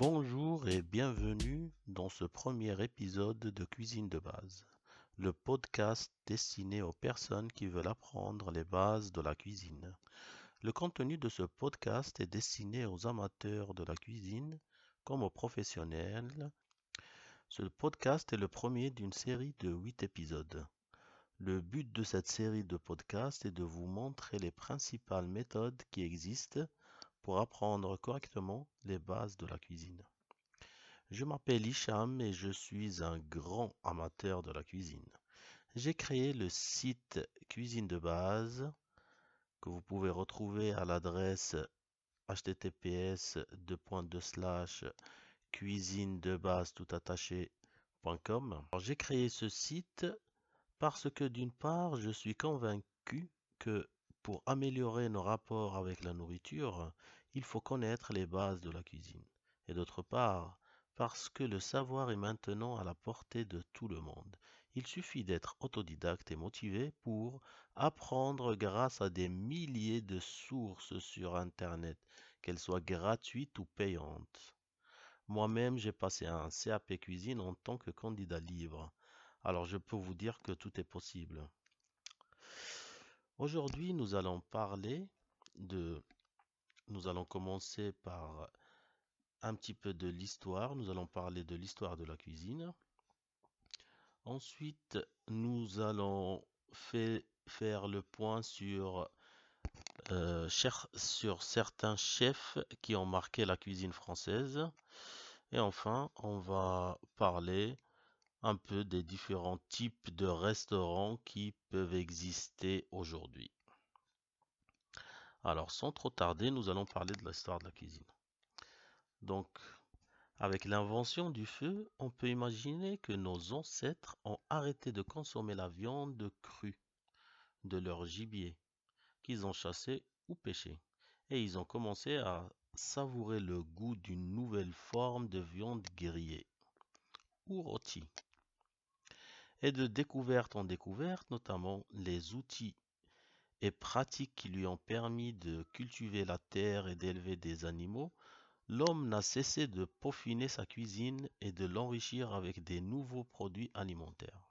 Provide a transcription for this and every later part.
Bonjour et bienvenue dans ce premier épisode de Cuisine de base, le podcast destiné aux personnes qui veulent apprendre les bases de la cuisine. Le contenu de ce podcast est destiné aux amateurs de la cuisine comme aux professionnels. Ce podcast est le premier d'une série de 8 épisodes. Le but de cette série de podcasts est de vous montrer les principales méthodes qui existent apprendre correctement les bases de la cuisine. Je m'appelle Hicham et je suis un grand amateur de la cuisine. J'ai créé le site Cuisine de base que vous pouvez retrouver à l'adresse https cuisine de base tout attaché.com. J'ai créé ce site parce que d'une part, je suis convaincu que pour améliorer nos rapports avec la nourriture, il faut connaître les bases de la cuisine. Et d'autre part, parce que le savoir est maintenant à la portée de tout le monde. Il suffit d'être autodidacte et motivé pour apprendre grâce à des milliers de sources sur Internet, qu'elles soient gratuites ou payantes. Moi-même, j'ai passé un CAP cuisine en tant que candidat libre. Alors je peux vous dire que tout est possible. Aujourd'hui, nous allons parler de... Nous allons commencer par un petit peu de l'histoire. Nous allons parler de l'histoire de la cuisine. Ensuite, nous allons faire le point sur, euh, sur certains chefs qui ont marqué la cuisine française. Et enfin, on va parler un peu des différents types de restaurants qui peuvent exister aujourd'hui. Alors, sans trop tarder, nous allons parler de l'histoire de la cuisine. Donc, avec l'invention du feu, on peut imaginer que nos ancêtres ont arrêté de consommer la viande crue de leur gibier qu'ils ont chassé ou pêché. Et ils ont commencé à savourer le goût d'une nouvelle forme de viande grillée ou rôtie et de découverte en découverte, notamment les outils et pratiques qui lui ont permis de cultiver la terre et d'élever des animaux, l'homme n'a cessé de peaufiner sa cuisine et de l'enrichir avec des nouveaux produits alimentaires.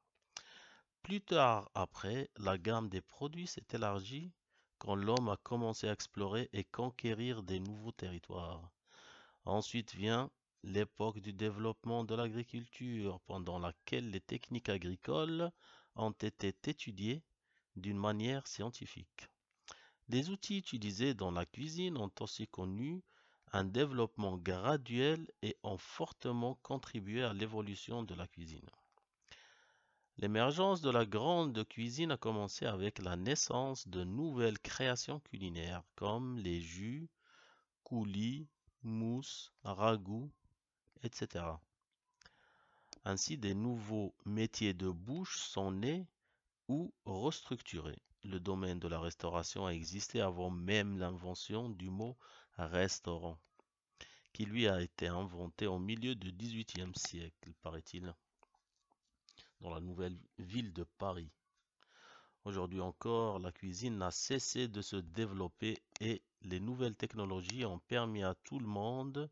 Plus tard après, la gamme des produits s'est élargie quand l'homme a commencé à explorer et conquérir des nouveaux territoires. Ensuite vient l'époque du développement de l'agriculture pendant laquelle les techniques agricoles ont été étudiées d'une manière scientifique. Les outils utilisés dans la cuisine ont aussi connu un développement graduel et ont fortement contribué à l'évolution de la cuisine. L'émergence de la grande cuisine a commencé avec la naissance de nouvelles créations culinaires comme les jus, coulis, mousses, ragoûts, etc. Ainsi, des nouveaux métiers de bouche sont nés ou restructurés. Le domaine de la restauration a existé avant même l'invention du mot restaurant, qui lui a été inventé au milieu du XVIIIe siècle, paraît-il, dans la nouvelle ville de Paris. Aujourd'hui encore, la cuisine n'a cessé de se développer et les nouvelles technologies ont permis à tout le monde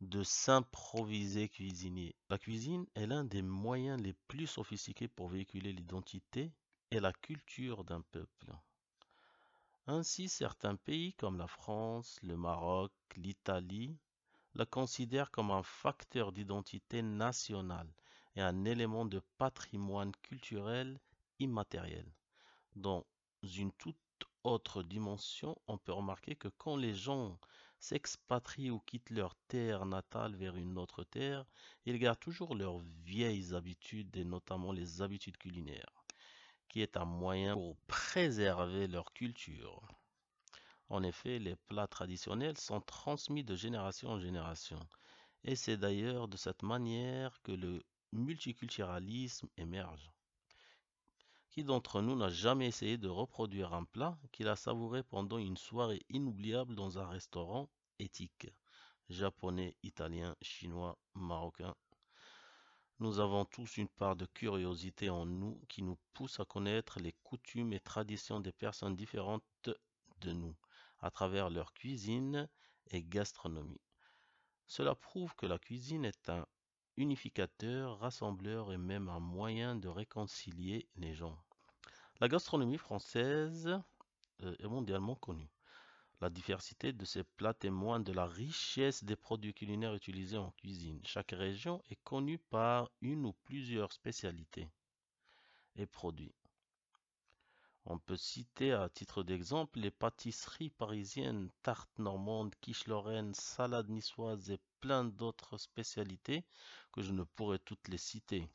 de s'improviser cuisinier. La cuisine est l'un des moyens les plus sophistiqués pour véhiculer l'identité et la culture d'un peuple. Ainsi, certains pays comme la France, le Maroc, l'Italie la considèrent comme un facteur d'identité nationale et un élément de patrimoine culturel immatériel. Dans une toute autre dimension, on peut remarquer que quand les gens s'expatrient ou quittent leur terre natale vers une autre terre, ils gardent toujours leurs vieilles habitudes et notamment les habitudes culinaires, qui est un moyen pour préserver leur culture. En effet, les plats traditionnels sont transmis de génération en génération, et c'est d'ailleurs de cette manière que le multiculturalisme émerge. Qui d'entre nous n'a jamais essayé de reproduire un plat qu'il a savouré pendant une soirée inoubliable dans un restaurant éthique? Japonais, italien, chinois, marocain. Nous avons tous une part de curiosité en nous qui nous pousse à connaître les coutumes et traditions des personnes différentes de nous, à travers leur cuisine et gastronomie. Cela prouve que la cuisine est un unificateur, rassembleur et même un moyen de réconcilier les gens. La gastronomie française euh, est mondialement connue. La diversité de ses plats témoigne de la richesse des produits culinaires utilisés en cuisine. Chaque région est connue par une ou plusieurs spécialités et produits. On peut citer à titre d'exemple les pâtisseries parisiennes, tartes normandes, quiche lorraine, salades niçoises et plein d'autres spécialités que je ne pourrais toutes les citer.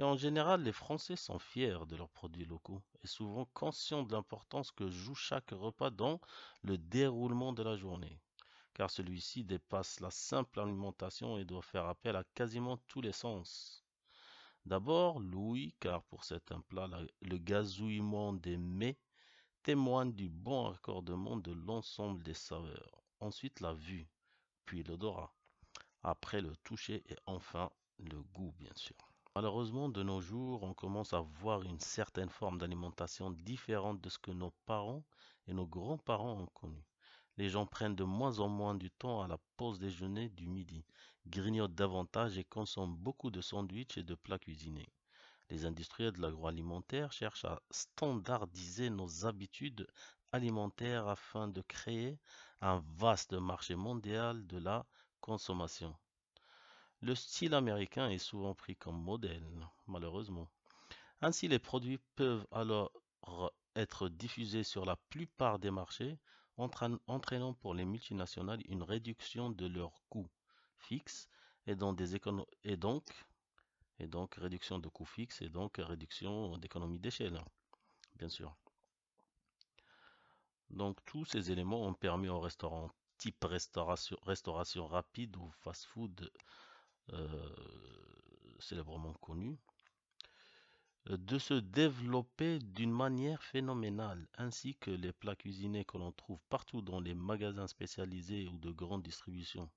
Et en général, les Français sont fiers de leurs produits locaux et souvent conscients de l'importance que joue chaque repas dans le déroulement de la journée. Car celui-ci dépasse la simple alimentation et doit faire appel à quasiment tous les sens. D'abord, l'ouïe, car pour certains plats, le gazouillement des mets témoigne du bon accordement de l'ensemble des saveurs. Ensuite, la vue, puis l'odorat. Après, le toucher et enfin, le goût, bien sûr. Malheureusement, de nos jours, on commence à voir une certaine forme d'alimentation différente de ce que nos parents et nos grands-parents ont connu. Les gens prennent de moins en moins du temps à la pause déjeuner du midi, grignotent davantage et consomment beaucoup de sandwichs et de plats cuisinés. Les industriels de l'agroalimentaire cherchent à standardiser nos habitudes alimentaires afin de créer un vaste marché mondial de la consommation. Le style américain est souvent pris comme modèle, malheureusement. Ainsi, les produits peuvent alors être diffusés sur la plupart des marchés, entraînant pour les multinationales une réduction de leurs coûts fixes et, donc, réduction de coûts fixes et donc réduction d'économie d'échelle, bien sûr. Donc tous ces éléments ont permis aux restaurants type restauration, rapide ou fast-food célèbrement connu, euh, de se développer d'une manière phénoménale, ainsi que les plats cuisinés que l'on trouve partout dans les magasins spécialisés ou de grande distribution.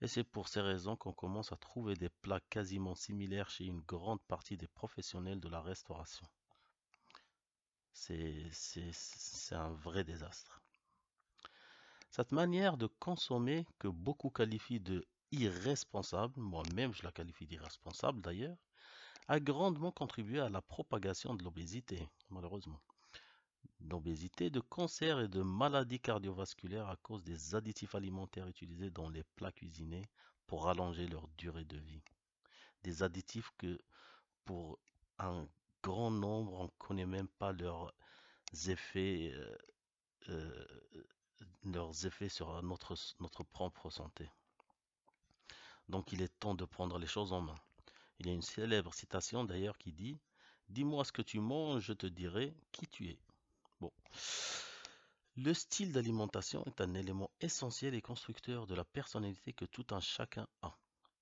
Et c'est pour ces raisons qu'on commence à trouver des plats quasiment similaires chez une grande partie des professionnels de la restauration. C'est un vrai désastre. Cette manière de consommer que beaucoup qualifient de irresponsable, moi-même je la qualifie d'irresponsable d'ailleurs, a grandement contribué à la propagation de l'obésité, malheureusement. D'obésité, de cancer et de maladies cardiovasculaires à cause des additifs alimentaires utilisés dans les plats cuisinés pour allonger leur durée de vie. Des additifs que pour un grand nombre, on ne connaît même pas leurs effets, euh, euh, leurs effets sur notre, notre propre santé. Donc il est temps de prendre les choses en main. Il y a une célèbre citation d'ailleurs qui dit Dis-moi ce que tu manges, je te dirai qui tu es. Bon. Le style d'alimentation est un élément essentiel et constructeur de la personnalité que tout un chacun a.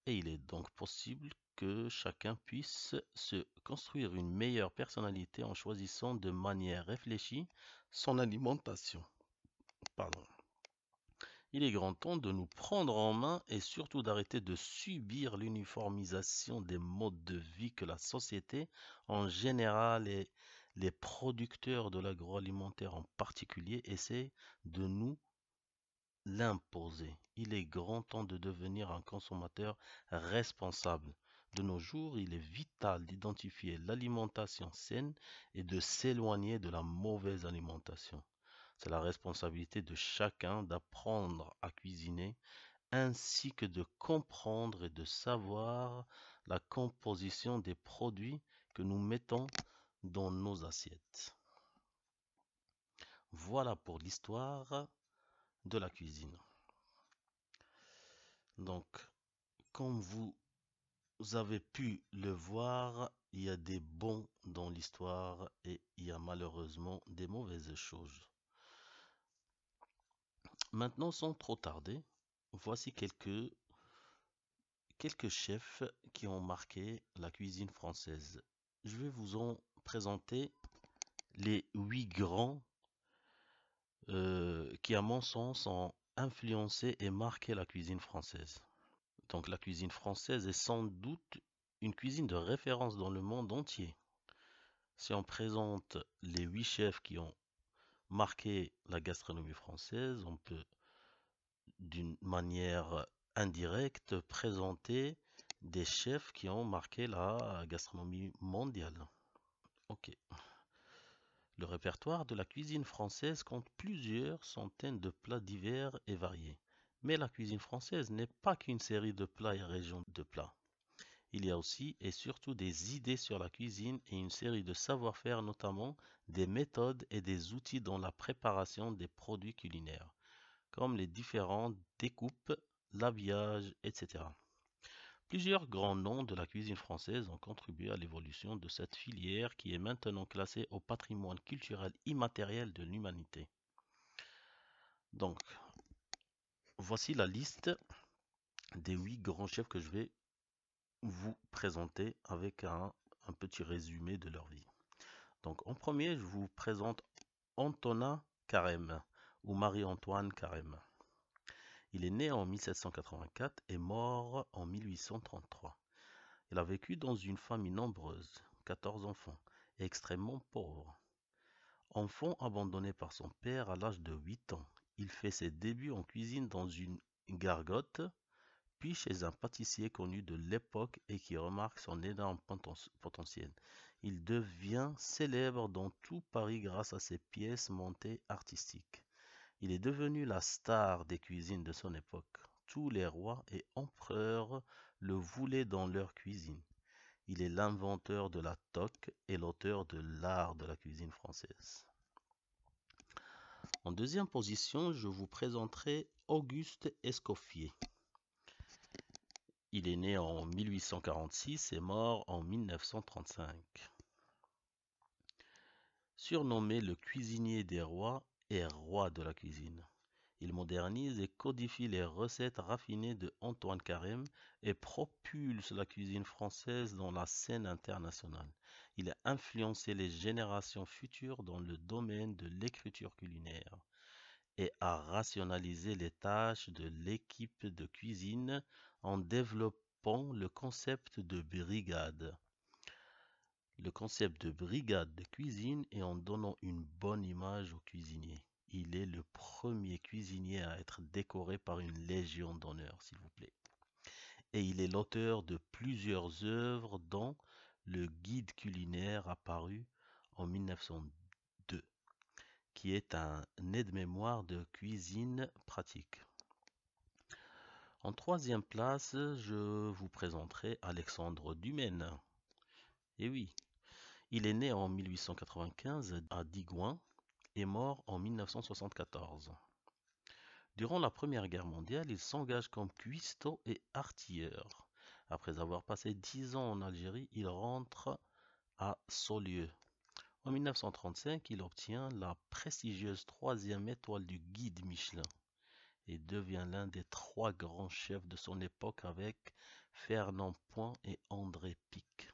Et il est donc possible que chacun puisse se construire une meilleure personnalité en choisissant de manière réfléchie son alimentation. Pardon. Il est grand temps de nous prendre en main et surtout d'arrêter de subir l'uniformisation des modes de vie que la société en général et les producteurs de l'agroalimentaire en particulier essaient de nous l'imposer. Il est grand temps de devenir un consommateur responsable. De nos jours, il est vital d'identifier l'alimentation saine et de s'éloigner de la mauvaise alimentation. C'est la responsabilité de chacun d'apprendre à cuisiner ainsi que de comprendre et de savoir la composition des produits que nous mettons dans nos assiettes. Voilà pour l'histoire de la cuisine. Donc, comme vous avez pu le voir, il y a des bons dans l'histoire et il y a malheureusement des mauvaises choses. Maintenant, sans trop tarder, voici quelques, chefs qui ont marqué la cuisine française. Je vais vous en présenter les huit grands euh, qui, à mon sens, ont influencé et marqué la cuisine française. Donc la cuisine française est sans doute une cuisine de référence dans le monde entier. Si on présente les huit chefs qui ont marquer la gastronomie française, on peut d'une manière indirecte présenter des chefs qui ont marqué la gastronomie mondiale. Ok. Le répertoire de la cuisine française compte plusieurs centaines de plats divers et variés. Mais la cuisine française n'est pas qu'une série de plats et régions de plats. Il y a aussi et surtout des idées sur la cuisine et une série de savoir-faire, notamment des méthodes et des outils dans la préparation des produits culinaires, comme les différentes découpes, l'habillage, etc. Plusieurs grands noms de la cuisine française ont contribué à l'évolution de cette filière qui est maintenant classée au patrimoine culturel immatériel de l'humanité. Donc, voici la liste des huit grands chefs que je vais vous présenter avec un, petit résumé de leur vie. Donc, en premier, je vous présente Antonin Carême ou Marie-Antoine Carême. Il est né en 1784 et mort en 1833. Il a vécu dans une famille nombreuse, 14 enfants, extrêmement pauvre. Enfant abandonné par son père à l'âge de 8 ans, il fait ses débuts en cuisine dans une gargote, puis chez un pâtissier connu de l'époque et qui remarque son énorme potentiel. Il devient célèbre dans tout Paris grâce à ses pièces montées artistiques. Il est devenu la star des cuisines de son époque. Tous les rois et empereurs le voulaient dans leur cuisine. Il est l'inventeur de la toque et l'auteur de l'art de la cuisine française. En deuxième position, je vous présenterai Auguste Escoffier. Il est né en 1846 et mort en 1935. Surnommé le cuisinier des rois, est roi de la cuisine. Il modernise et codifie les recettes raffinées de Antoine Carême et propulse la cuisine française dans la scène internationale. Il a influencé les générations futures dans le domaine de l'écriture culinaire et a rationalisé les tâches de l'équipe de cuisine en développant le concept de brigade le concept de brigade de cuisine et en donnant une bonne image au cuisinier. Il est le premier cuisinier à être décoré par une légion d'honneur, s'il vous plaît. Et il est l'auteur de plusieurs œuvres dont le guide culinaire apparu en 1902, qui est un aide-mémoire de cuisine pratique. En troisième place, je vous présenterai Alexandre Dumaine. Et oui, il est né en 1895 à Digoin et mort en 1974. Durant la Première Guerre mondiale, il s'engage comme cuistot et artilleur. Après avoir passé dix ans en Algérie, il rentre à Saulieu. En 1935, il obtient la prestigieuse troisième étoile du guide Michelin et devient l'un des trois grands chefs de son époque avec Fernand Point et André Pic.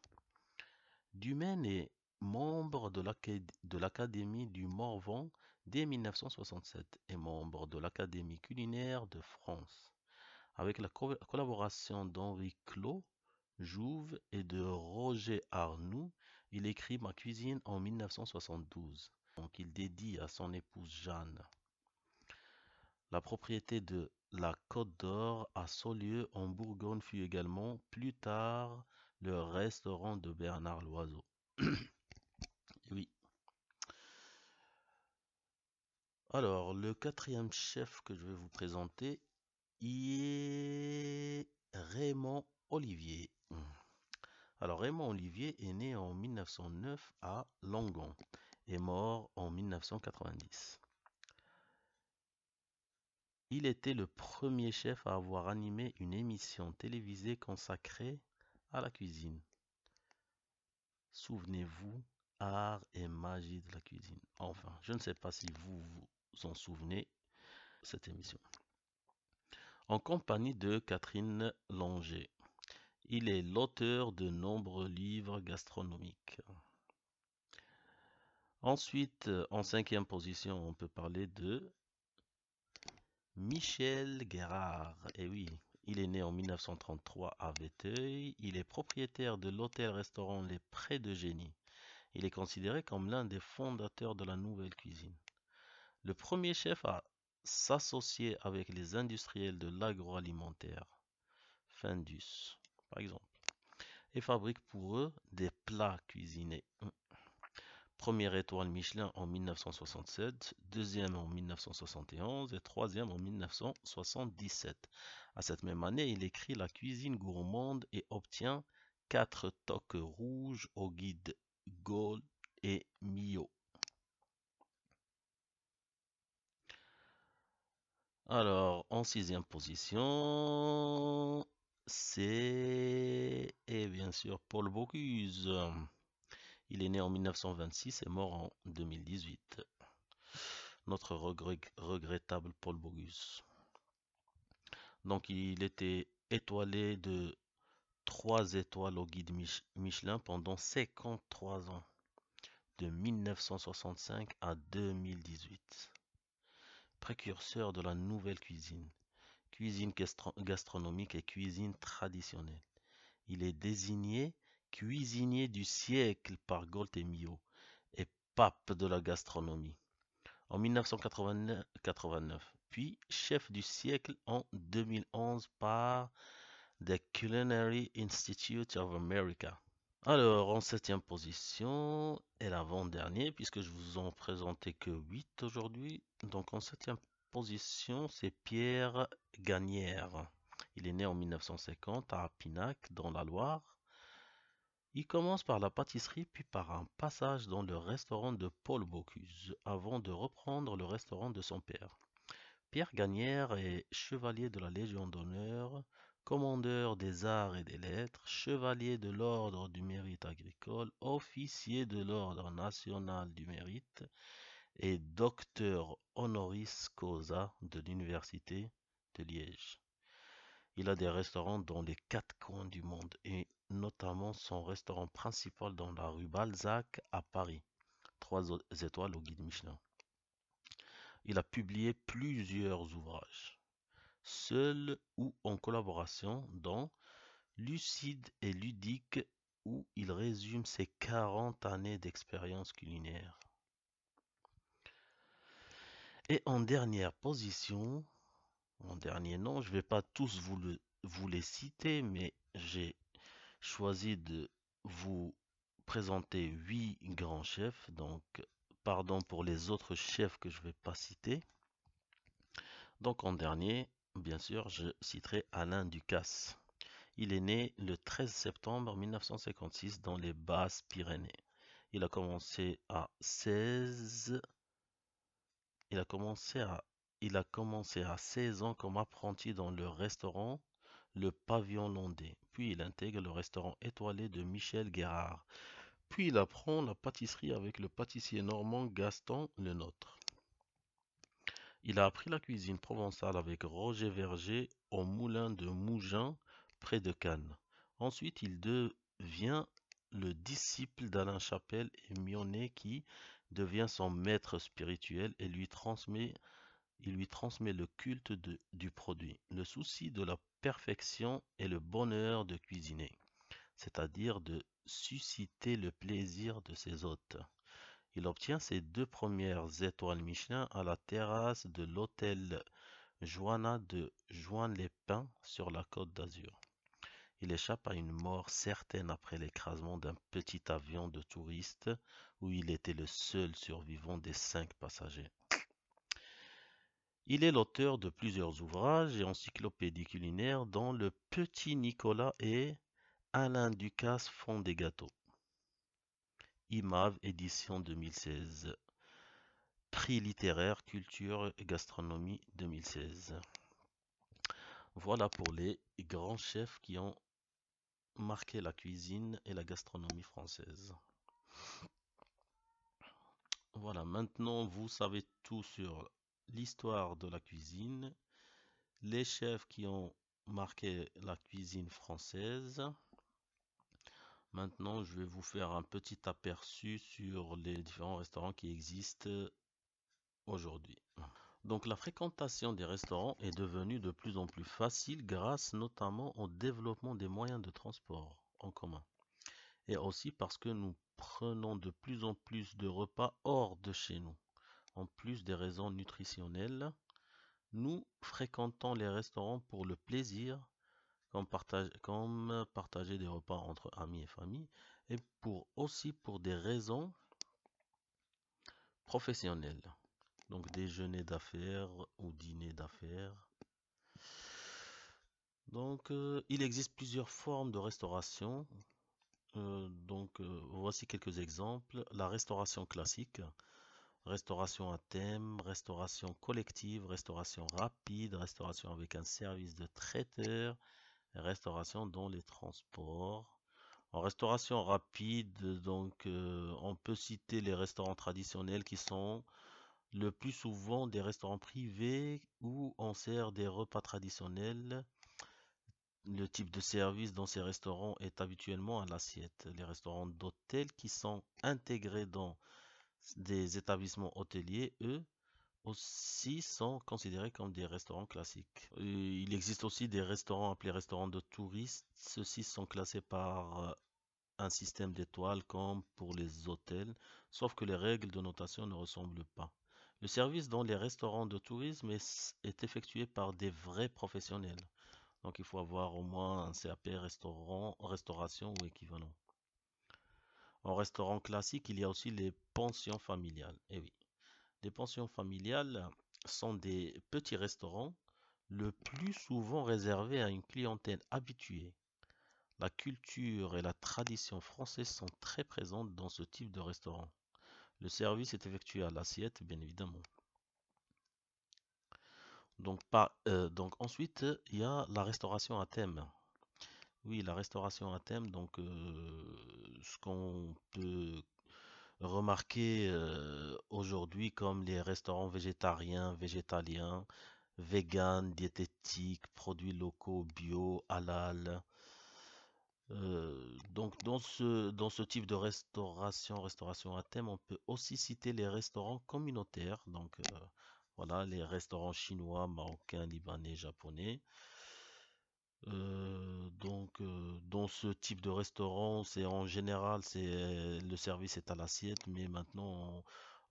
Dumaine est membre de l'Académie du Morvan dès 1967 et membre de l'Académie culinaire de France. Avec la collaboration d'Henri Clos, Jouve et de Roger Arnoux, il écrit Ma cuisine en 1972, donc il dédie à son épouse Jeanne. La propriété de la Côte d'Or à Saulieu en Bourgogne fut également plus tard le restaurant de Bernard Loiseau. oui. Alors, le quatrième chef que je vais vous présenter est Raymond Olivier. Alors, Raymond Olivier est né en 1909 à Langon et mort en 1990. Il était le premier chef à avoir animé une émission télévisée consacrée à la cuisine. Souvenez-vous, art et magie de la cuisine. Enfin, je ne sais pas si vous vous en souvenez cette émission. En compagnie de Catherine Langer. Il est l'auteur de nombreux livres gastronomiques. Ensuite, en cinquième position, on peut parler de Michel Guérard. Eh oui, il est né en 1933 à Véteuil. Il est propriétaire de l'hôtel-restaurant Les Prés de Génie. Il est considéré comme l'un des fondateurs de la nouvelle cuisine. Le premier chef à s'associer avec les industriels de l'agroalimentaire, Findus par exemple, et fabrique pour eux des plats cuisinés. Première étoile Michelin en 1967, deuxième en 1971 et troisième en 1977. À cette même année, il écrit La cuisine gourmande et obtient quatre toques rouges au guide Gold et Mio. Alors, en sixième position, c'est et bien sûr Paul Bocuse. Il est né en 1926 et mort en 2018. Notre regrettable Paul Bocuse. Donc, il était étoilé de 3 étoiles au guide Michelin pendant 53 ans, de 1965 à 2018 précurseur de la nouvelle cuisine, cuisine gastronomique et cuisine traditionnelle. Il est désigné cuisinier du siècle par Goltemio et pape de la gastronomie en 1989, puis chef du siècle en 2011 par The Culinary Institute of America. Alors, en septième position, et l'avant-dernier, puisque je vous en présentais que 8 aujourd'hui. Donc, en septième c'est Pierre Gagnère. Il est né en 1950 à Pinac, dans la Loire. Il commence par la pâtisserie, puis par un passage dans le restaurant de Paul Bocuse, avant de reprendre le restaurant de son père. Pierre Gagnère est chevalier de la Légion d'honneur, commandeur des arts et des lettres, chevalier de l'ordre du mérite agricole, officier de l'ordre national du mérite et docteur honoris causa de l'université de Liège. Il a des restaurants dans les quatre coins du monde et notamment son restaurant principal dans la rue Balzac à Paris. Trois étoiles au guide Michelin. Il a publié plusieurs ouvrages seul ou en collaboration dans Lucide et ludique où il résume ses 40 années d'expérience culinaire. Et en dernière position, en dernier nom, je ne vais pas tous vous, les citer, mais j'ai choisi de vous présenter huit grands chefs, donc pardon pour les autres chefs que je ne vais pas citer. Donc en dernier, Bien sûr, je citerai Alain Ducasse. Il est né le 13 septembre 1956 dans les Basses-Pyrénées. Il a commencé à 16 il a commencé à il a commencé à 16 ans comme apprenti dans le restaurant Le Pavillon Landais. Puis il intègre le restaurant étoilé de Michel Guérard. Puis il apprend la pâtisserie avec le pâtissier normand Gaston Lenôtre. Il a appris la cuisine provençale avec Roger Verger au moulin de Mougins, près de Cannes. Ensuite, il devient le disciple d'Alain Chapelle et Mionnet qui devient son maître spirituel et lui transmet, le culte du produit, le souci de la perfection et le bonheur de cuisiner, c'est-à-dire de susciter le plaisir de ses hôtes. Il obtient ses deux premières étoiles Michelin à la terrasse de l'hôtel Joanna de Juan-les-Pins sur la côte d'Azur. Il échappe à une mort certaine après l'écrasement d'un petit avion de touristes où il était le seul survivant des cinq passagers. Il est l'auteur de plusieurs ouvrages et encyclopédies culinaires dont Le Petit Nicolas et Alain Ducasse font des gâteaux. IMAV édition 2016. Prix littéraire, culture et gastronomie 2016. Voilà pour les grands chefs qui ont marqué la cuisine et la gastronomie française. Voilà, maintenant vous savez tout sur l'histoire de la cuisine, les chefs qui ont marqué la cuisine française, Maintenant, je vais vous faire un petit aperçu sur les différents restaurants qui existent aujourd'hui. Donc la fréquentation des restaurants est devenue de plus en plus facile grâce notamment au développement des moyens de transport en commun. Et aussi parce que nous prenons de plus en plus de repas hors de chez nous. En plus des raisons nutritionnelles, Nous fréquentons les restaurants pour le plaisir, comme, partager des repas entre amis et famille, et pour aussi pour des raisons professionnelles. Donc déjeuner d'affaires ou dîner d'affaires. Donc euh, il existe plusieurs formes de restauration. Euh, donc euh, voici quelques exemples. La restauration classique, restauration à thème, restauration collective, restauration rapide, restauration avec un service de traiteur, restauration dans les transports. En restauration rapide, donc on peut citer les restaurants traditionnels qui sont le plus souvent des restaurants privés où on sert des repas traditionnels. Le type de service dans ces restaurants est habituellement à l'assiette. Les restaurants d'hôtel qui sont intégrés dans des établissements hôteliers, eux, aussi sont considérés comme des restaurants classiques. Il existe aussi des restaurants appelés restaurants de touristes. Ceux-ci sont classés par euh, un système d'étoiles comme pour les hôtels, sauf que les règles de notation ne ressemblent pas. Le service dans les restaurants de tourisme est, effectué par des vrais professionnels. Donc il faut avoir au moins un CAP restaurant, restauration ou équivalent. En restaurant classique, il y a aussi les pensions familiales. Eh oui, les pensions familiales sont des petits restaurants, le plus souvent réservés à une clientèle habituée. La culture et la tradition française sont très présentes dans ce type de restaurant. Le service est effectué à l'assiette, bien évidemment. Donc, euh, donc ensuite, il y a la restauration à thème. Oui, la restauration à thème, donc euh, ce qu'on peut remarquer euh, aujourd'hui comme les restaurants végétariens, végétaliens, vegan, diététiques, produits locaux, bio, halal, euh, donc dans ce, dans ce type de restauration, restauration à thème, on peut aussi citer les restaurants communautaires. Donc euh, voilà, les restaurants chinois, marocains, libanais, japonais. Euh, donc dans ce type de restaurant, c'est en général, c'est le service est à l'assiette, mais maintenant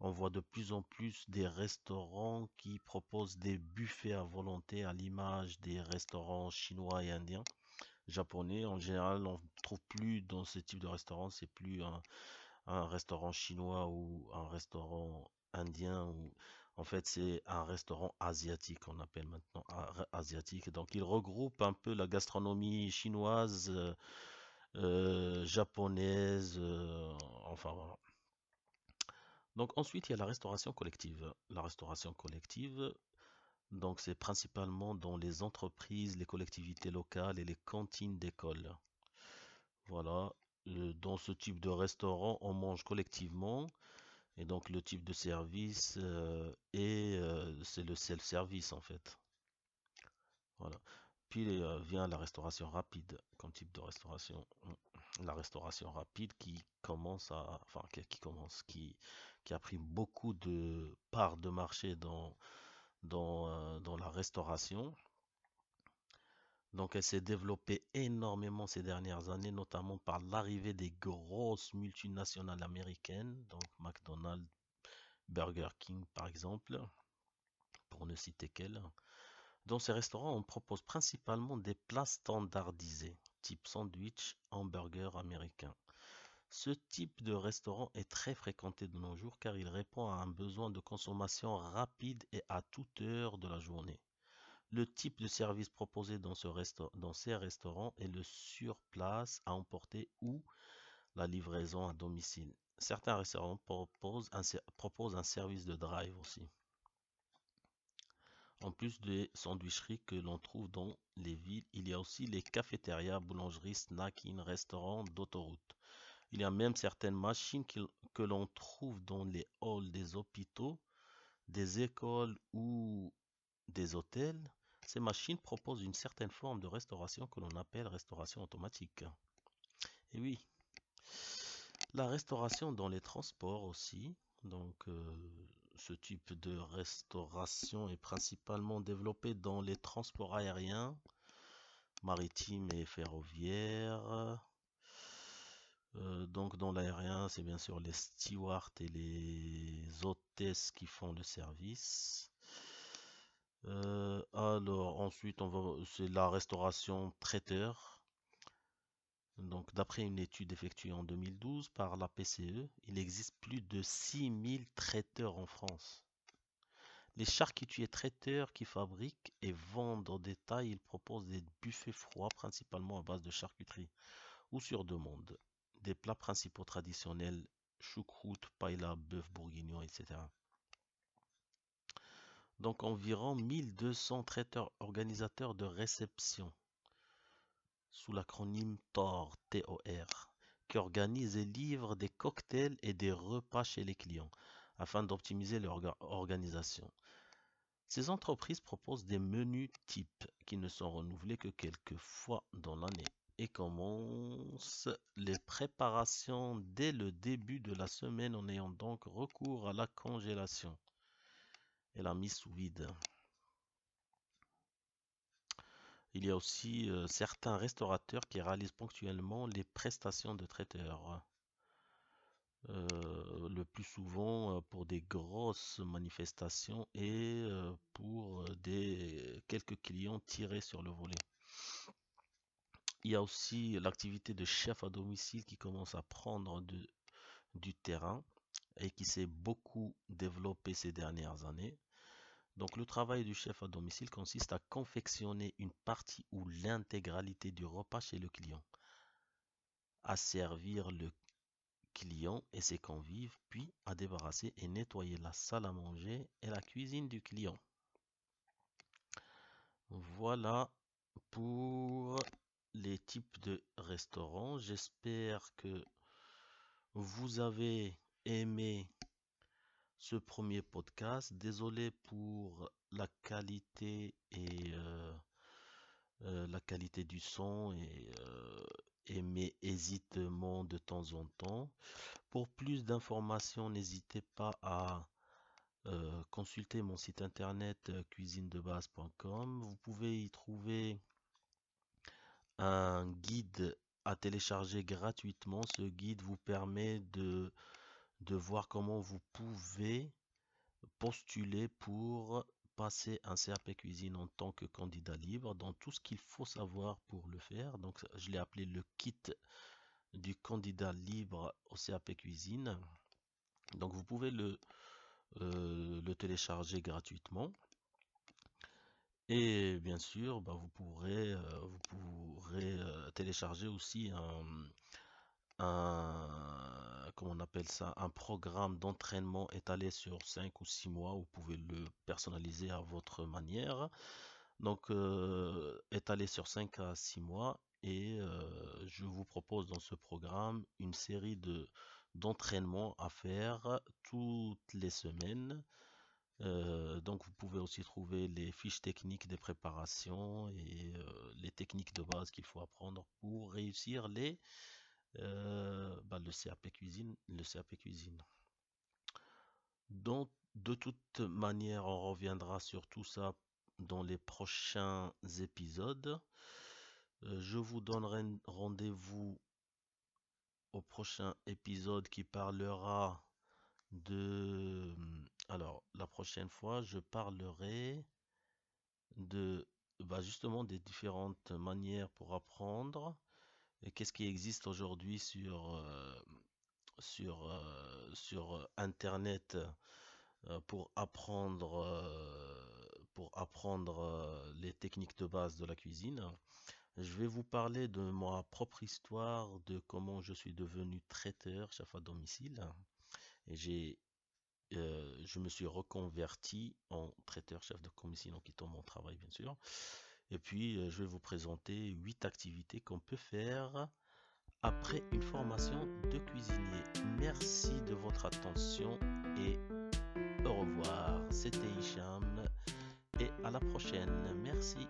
on, on voit de plus en plus des restaurants qui proposent des buffets à volonté à l'image des restaurants chinois et indiens japonais. En général, on ne trouve plus dans ce type de restaurant, c'est plus un, restaurant chinois ou un restaurant indien ou en fait c'est un restaurant asiatique on appelle maintenant asiatique. Donc il regroupe un peu la gastronomie chinoise euh, euh, japonaise euh, enfin voilà. Donc ensuite il y a la restauration collective. La restauration collective donc c'est principalement dans les entreprises, les collectivités locales et les cantines d'école. Voilà. Dans ce type de restaurant, on mange collectivement. Et donc le type de service euh, est euh, c'est le self-service en fait. Voilà. Puis euh, vient la restauration rapide comme type de restauration. La restauration rapide qui commence à, enfin qui, commence, qui, qui a pris beaucoup de parts de marché dans euh, dans, la restauration. Donc elle s'est développée énormément ces dernières années, notamment par l'arrivée des grosses multinationales américaines, donc McDonald's, Burger King par exemple, pour ne citer qu'elles. Dans ces restaurants, on propose principalement des plats standardisés, type sandwich, hamburger américain. Ce type de restaurant est très fréquenté de nos jours car il répond à un besoin de consommation rapide et à toute heure de la journée. Le type de service proposé dans, ces restaurants est le sur place à emporter ou la livraison à domicile. Certains restaurants proposent un, service de drive aussi. En plus des sandwicheries que l'on trouve dans les villes, il y a aussi les cafétérias, boulangeries, snacking, restaurants d'autoroute. Il y a même certaines machines que l'on trouve dans les halls des hôpitaux, des écoles ou des hôtels. Ces machines proposent une certaine forme de restauration que l'on appelle restauration automatique. Et oui, la restauration dans les transports aussi. Donc, euh, ce type de restauration est principalement développé dans les transports aériens, maritimes et ferroviaires. Euh, donc dans l'aérien, c'est bien sûr les stewards et les hôtesses qui font le service. Euh, alors ensuite, on va, c'est la restauration traiteur. Donc, d'après une étude effectuée en 2012 par la PCE, il existe plus de 6000 traiteurs en France. Les charcutiers traiteurs qui fabriquent et vendent au détail, ils proposent des buffets froids principalement à base de charcuterie ou sur demande. Des plats principaux traditionnels, choucroute, paella, bœuf bourguignon, etc. Donc environ 1200 traiteurs organisateurs de réception sous l'acronyme TOR, T-O-R, qui organisent et livrent des cocktails et des repas chez les clients afin d'optimiser leur organisation. Ces entreprises proposent des menus types qui ne sont renouvelés que quelques fois dans l'année et les préparations dès le début de la semaine en ayant donc recours à la congélation et la mise sous vide. Il y a aussi euh, certains restaurateurs qui réalisent ponctuellement les prestations de traiteurs. Euh, le plus souvent euh, pour des grosses manifestations et pour des quelques clients tirés sur le volet. Il y a aussi l'activité de chef à domicile qui commence à prendre du terrain et qui s'est beaucoup développé ces dernières années. Donc le travail du chef à domicile consiste à confectionner une partie ou l'intégralité du repas chez le client, à servir le client et ses convives, puis à débarrasser et nettoyer la salle à manger et la cuisine du client. Voilà pour les types de restaurants. J'espère que vous avez aimé ce premier podcast. Désolé pour la qualité et euh, euh, la qualité du son et, euh, et mes hésitements de temps en temps. Pour plus d'informations, n'hésitez pas à consulter mon site internet cuisinedebase.com. Vous pouvez y trouver un guide à télécharger gratuitement. Ce guide vous permet de voir comment vous pouvez postuler pour passer un CAP cuisine en tant que candidat libre dans tout ce qu'il faut savoir pour le faire. Donc je l'ai appelé le kit du candidat libre au CAP cuisine. Donc vous pouvez le, euh, le télécharger gratuitement. Et bien sûr, bah, vous pourrez, euh, vous pourrez euh, télécharger aussi un, comment on appelle ça, un programme d'entraînement étalé sur 5 ou 6 mois. Vous pouvez le personnaliser à votre manière. Donc, euh, étalé sur 5 à 6 mois. Et je vous propose dans ce programme une série de d'entraînements à faire toutes les semaines. Euh, donc vous pouvez aussi trouver les fiches techniques des préparations et les techniques de base qu'il faut apprendre pour réussir les euh, bah, le CAP cuisine, le CAP cuisine. Donc, de toute manière, on reviendra sur tout ça dans les prochains épisodes. Euh, je vous donnerai rendez-vous au prochain épisode qui parlera de... Alors, la prochaine fois, je parlerai de bah, justement des différentes manières pour apprendre qu'est-ce qui existe aujourd'hui sur, euh, euh, Internet euh, pour apprendre, pour apprendre les techniques de base de la cuisine. Je vais vous parler de ma propre histoire, de comment je suis devenu traiteur, chef à domicile. Et je me suis reconverti en traiteur, chef de commissaire en quittant mon travail, bien sûr. Et puis, euh, je vais vous présenter 8 activités qu'on peut faire après une formation de cuisinier. Merci de votre attention et au revoir. C'était Hicham et à la prochaine. Merci.